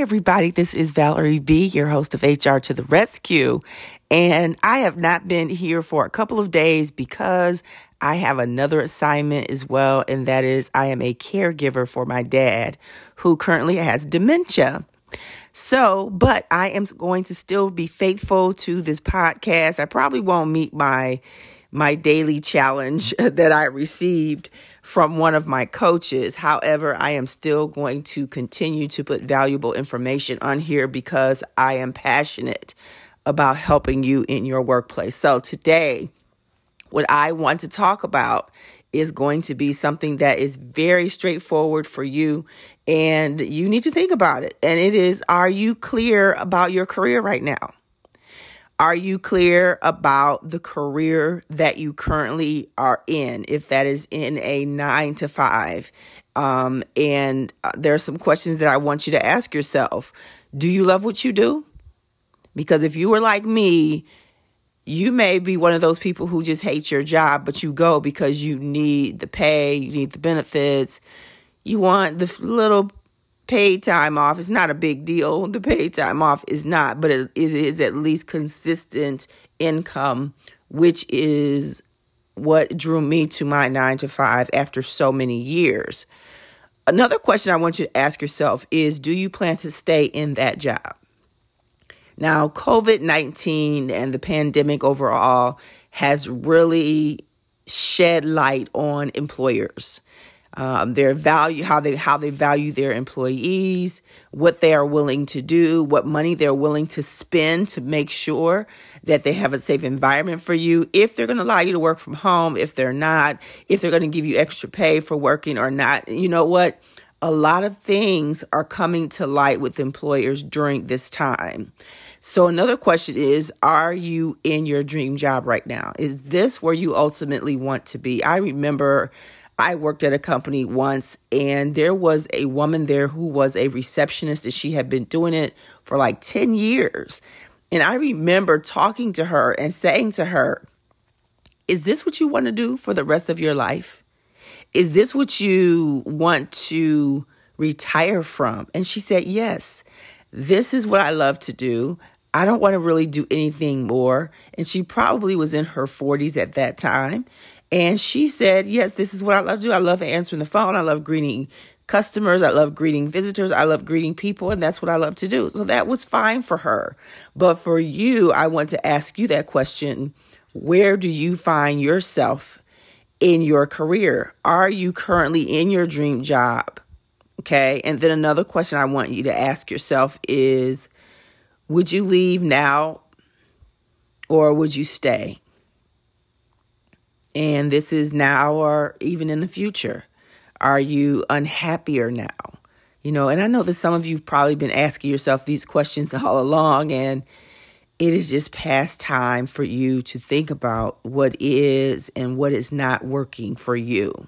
everybody. This is Valerie B, your host of HR to the Rescue. And I have not been here for a couple of days because I have another assignment as well. And that is, I am a caregiver for my dad who currently has dementia. So, but I am going to still be faithful to this podcast. I probably won't meet my my daily challenge that I received from one of my coaches. However, I am still going to continue to put valuable information on here because I am passionate about helping you in your workplace. So today, what I want to talk about is going to be something that is very straightforward for you and you need to think about it. And it is Are you clear about your career right now? Are you clear about the career that you currently are in? If that is in a nine to five. Um, and uh, there are some questions that I want you to ask yourself. Do you love what you do? Because if you were like me, you may be one of those people who just hate your job, but you go because you need the pay, you need the benefits, you want the little paid time off. is not a big deal. The paid time off is not, but it is at least consistent income, which is what drew me to my nine to five after so many years. Another question I want you to ask yourself is Do you plan to stay in that job? Now, COVID 19 and the pandemic overall has really shed light on employers. Um, their value, how they how they value their employees, what they are willing to do, what money they're willing to spend to make sure that they have a safe environment for you. If they're going to allow you to work from home, if they're not, if they're going to give you extra pay for working or not, you know what? A lot of things are coming to light with employers during this time. So, another question is Are you in your dream job right now? Is this where you ultimately want to be? I remember I worked at a company once and there was a woman there who was a receptionist and she had been doing it for like 10 years. And I remember talking to her and saying to her, Is this what you want to do for the rest of your life? Is this what you want to retire from? And she said, Yes. This is what I love to do. I don't want to really do anything more. And she probably was in her 40s at that time. And she said, Yes, this is what I love to do. I love answering the phone. I love greeting customers. I love greeting visitors. I love greeting people. And that's what I love to do. So that was fine for her. But for you, I want to ask you that question Where do you find yourself in your career? Are you currently in your dream job? Okay. And then another question I want you to ask yourself is would you leave now or would you stay? And this is now or even in the future. Are you unhappier now? You know, and I know that some of you've probably been asking yourself these questions all along, and it is just past time for you to think about what is and what is not working for you.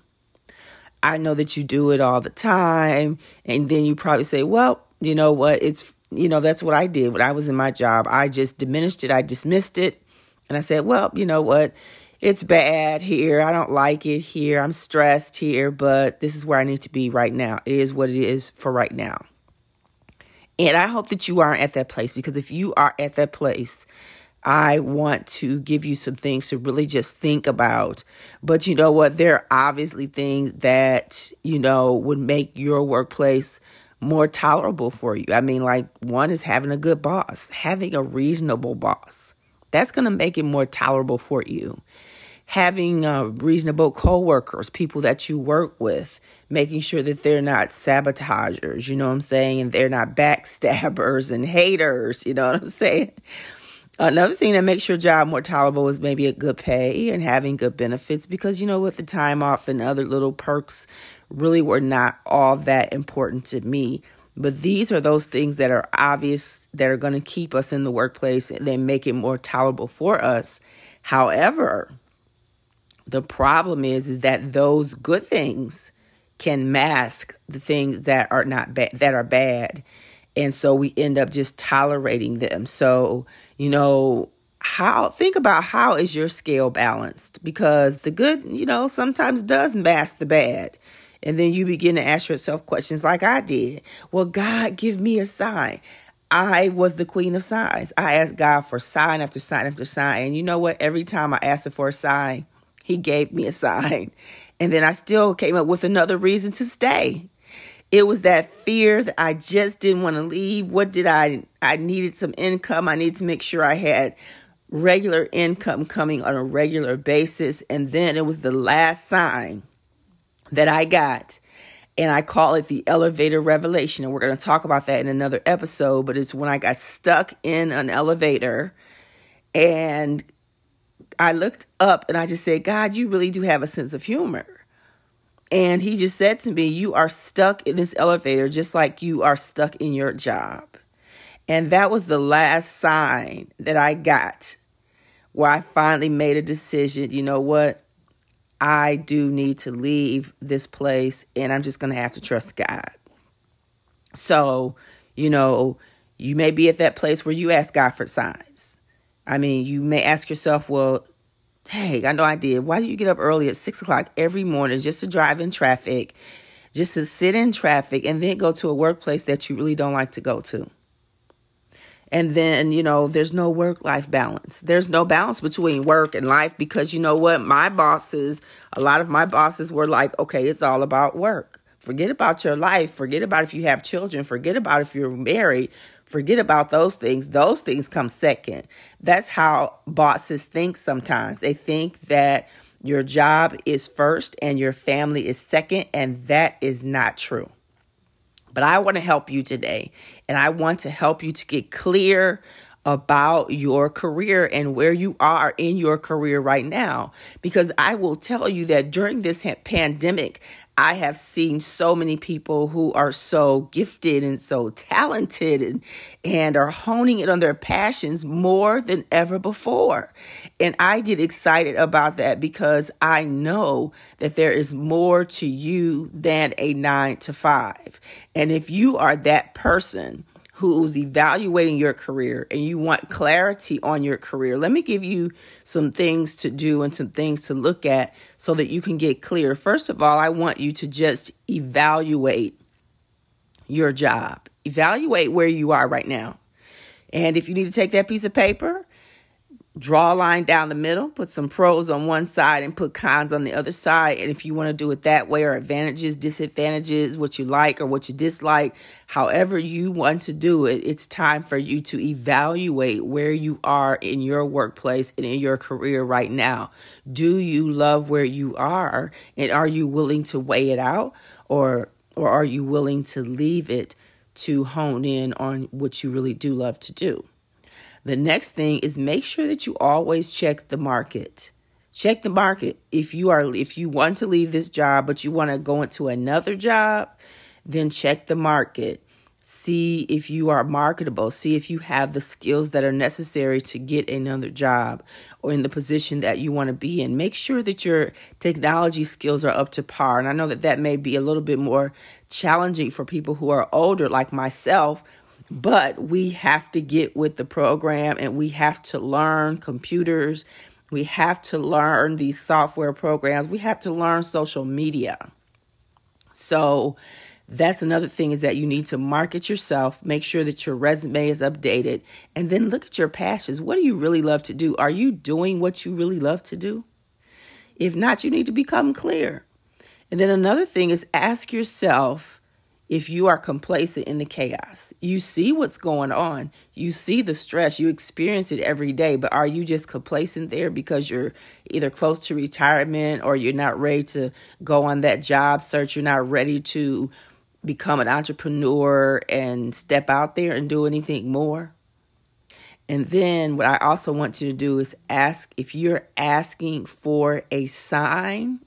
I know that you do it all the time, and then you probably say, well, you know what, it's you know, that's what I did when I was in my job. I just diminished it, I dismissed it, and I said, well, you know what? It's bad here. I don't like it here. I'm stressed here, but this is where I need to be right now. It is what it is for right now. And I hope that you aren't at that place because if you are at that place, I want to give you some things to really just think about. But you know what? There are obviously things that, you know, would make your workplace more tolerable for you. I mean, like one is having a good boss, having a reasonable boss. That's going to make it more tolerable for you. Having uh, reasonable coworkers, people that you work with, making sure that they're not sabotagers, you know what I'm saying? And they're not backstabbers and haters, you know what I'm saying? Another thing that makes your job more tolerable is maybe a good pay and having good benefits because you know with the time off and other little perks really were not all that important to me. But these are those things that are obvious that are going to keep us in the workplace and they make it more tolerable for us. However, the problem is is that those good things can mask the things that are not bad that are bad. And so we end up just tolerating them. So, you know, how think about how is your scale balanced because the good, you know, sometimes does mask the bad And then you begin to ask yourself questions like I did. Well, God, give me a sign. I was the queen of signs. I asked God for sign after sign after sign. And you know what? Every time I asked for a sign, he gave me a sign. And then I still came up with another reason to stay. It was that fear that I just didn't want to leave. What did I I needed some income. I needed to make sure I had regular income coming on a regular basis. And then it was the last sign that I got. And I call it the elevator revelation. And we're going to talk about that in another episode. But it's when I got stuck in an elevator and I looked up and I just said, God, you really do have a sense of humor. And he just said to me, You are stuck in this elevator just like you are stuck in your job. And that was the last sign that I got where I finally made a decision. You know what? I do need to leave this place and I'm just going to have to trust God. So, you know, you may be at that place where you ask God for signs. I mean, you may ask yourself, well, hey, I know I did. Why do you get up early at six o'clock every morning just to drive in traffic, just to sit in traffic, and then go to a workplace that you really don't like to go to? And then, you know, there's no work life balance. There's no balance between work and life because you know what? My bosses, a lot of my bosses were like, okay, it's all about work. Forget about your life. Forget about if you have children. Forget about if you're married. Forget about those things. Those things come second. That's how bosses think sometimes. They think that your job is first and your family is second, and that is not true. But I want to help you today, and I want to help you to get clear about your career and where you are in your career right now. Because I will tell you that during this pandemic, I have seen so many people who are so gifted and so talented and, and are honing it on their passions more than ever before. And I get excited about that because I know that there is more to you than a nine to five. And if you are that person, who's evaluating your career and you want clarity on your career, let me give you some things to do and some things to look at so that you can get clear. First of all, I want you to just evaluate your job, evaluate where you are right now. And if you need to take that piece of paper draw a line down the middle, put some pros on one side and put cons on the other side. And if you want to do it that way, or advantages, disadvantages, what you like or what you dislike, however you want to do it, it's time for you to evaluate where you are in your workplace and in your career right now. Do you love where you are? And are you willing to weigh it out? Or or are you willing to leave it to hone in on what you really do love to do? The next thing is make sure that you always check the market. Check the market. If you are if you want to leave this job but you want to go into another job, then check the market. See if you are marketable. See if you have the skills that are necessary to get another job or in the position that you want to be in. Make sure that your technology skills are up to par. And I know that that may be a little bit more challenging for people who are older, like myself, but we have to get with the program and we have to learn computers. We have to learn these software programs. We have to learn social media. So that's another thing is that you need to market yourself, make sure that your resume is updated, and then look at your passions. What do you really love to do? Are you doing what you really love to do? If not, you need to become clear. And then another thing is ask yourself, if you are complacent in the chaos. You see what's going on, you see the stress, you experience it every day, but are you just complacent there because you're either close to retirement or you're not ready to go on that job search? You're not ready to become an entrepreneur and step out there and do anything more? And then what I also want you to do is ask if you're asking for a sign,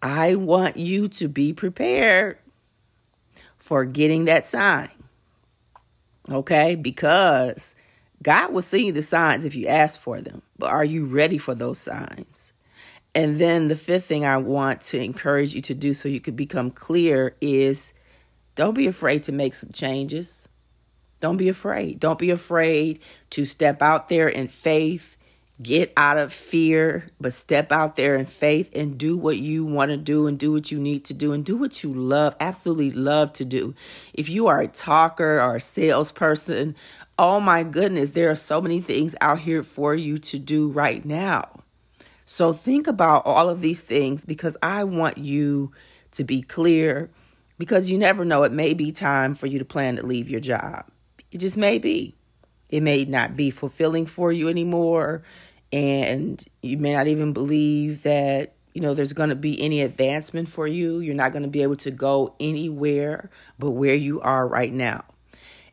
I want you to be prepared for getting that sign. Okay? Because God will see the signs if you ask for them. But are you ready for those signs? And then the fifth thing I want to encourage you to do so you could become clear is don't be afraid to make some changes. Don't be afraid. Don't be afraid to step out there in faith Get out of fear, but step out there in faith and do what you want to do and do what you need to do and do what you love, absolutely love to do. If you are a talker or a salesperson, oh my goodness, there are so many things out here for you to do right now. So think about all of these things because I want you to be clear because you never know. It may be time for you to plan to leave your job. It just may be. It may not be fulfilling for you anymore. And you may not even believe that, you know, there's going to be any advancement for you. You're not going to be able to go anywhere but where you are right now.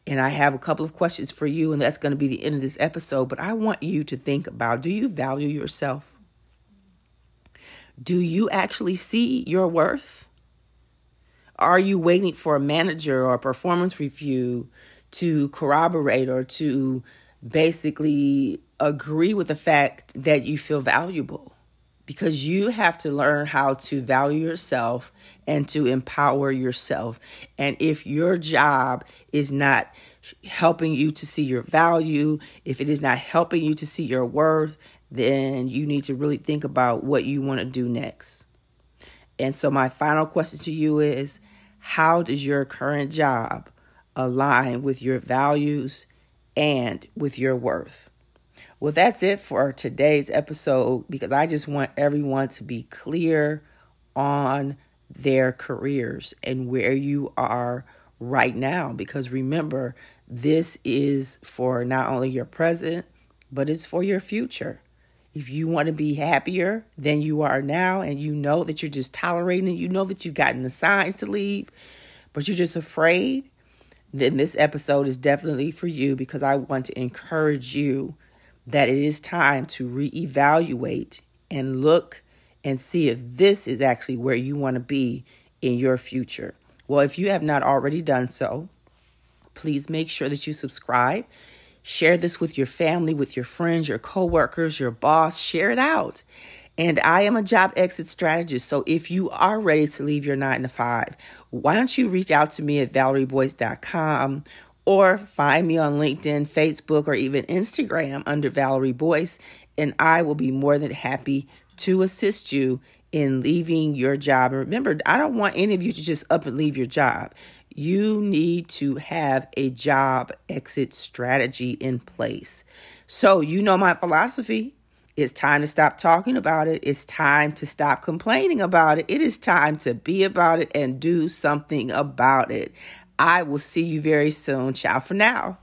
And I have a couple of questions for you, and that's going to be the end of this episode. But I want you to think about do you value yourself? Do you actually see your worth? Are you waiting for a manager or a performance review to corroborate or to basically agree with the fact that you feel valuable? Because you have to learn how to value yourself and to empower yourself. And if your job is not helping you to see your value, if it is not helping you to see your worth, then you need to really think about what you want to do next. And so, my final question to you is how does your current job align with your values and with your worth? Well, that's it for today's episode because I just want everyone to be clear on their careers and where you are right now. Because remember, this is for not only your present, but it's for your future. If you want to be happier than you are now, and you know that you're just tolerating it, you know that you've gotten the signs to leave, but you're just afraid, then this episode is definitely for you because I want to encourage you that it is time to reevaluate and look and see if this is actually where you want to be in your future. Well, if you have not already done so, please make sure that you subscribe Share this with your family, with your friends, your coworkers, your boss. Share it out. And I am a job exit strategist. So if you are ready to leave your nine to five, why don't you reach out to me at valerieboyce.com or find me on LinkedIn, Facebook, or even Instagram under Valerie Boyce, and I will be more than happy to assist you in leaving your job. And remember, I don't want any of you to just up and leave your job you need to have a job exit strategy in place. So, you know my philosophy. It's time to stop talking about it. It's time to stop complaining about it. It is time to be about it and do something about it. I will see you very soon. Ciao for now.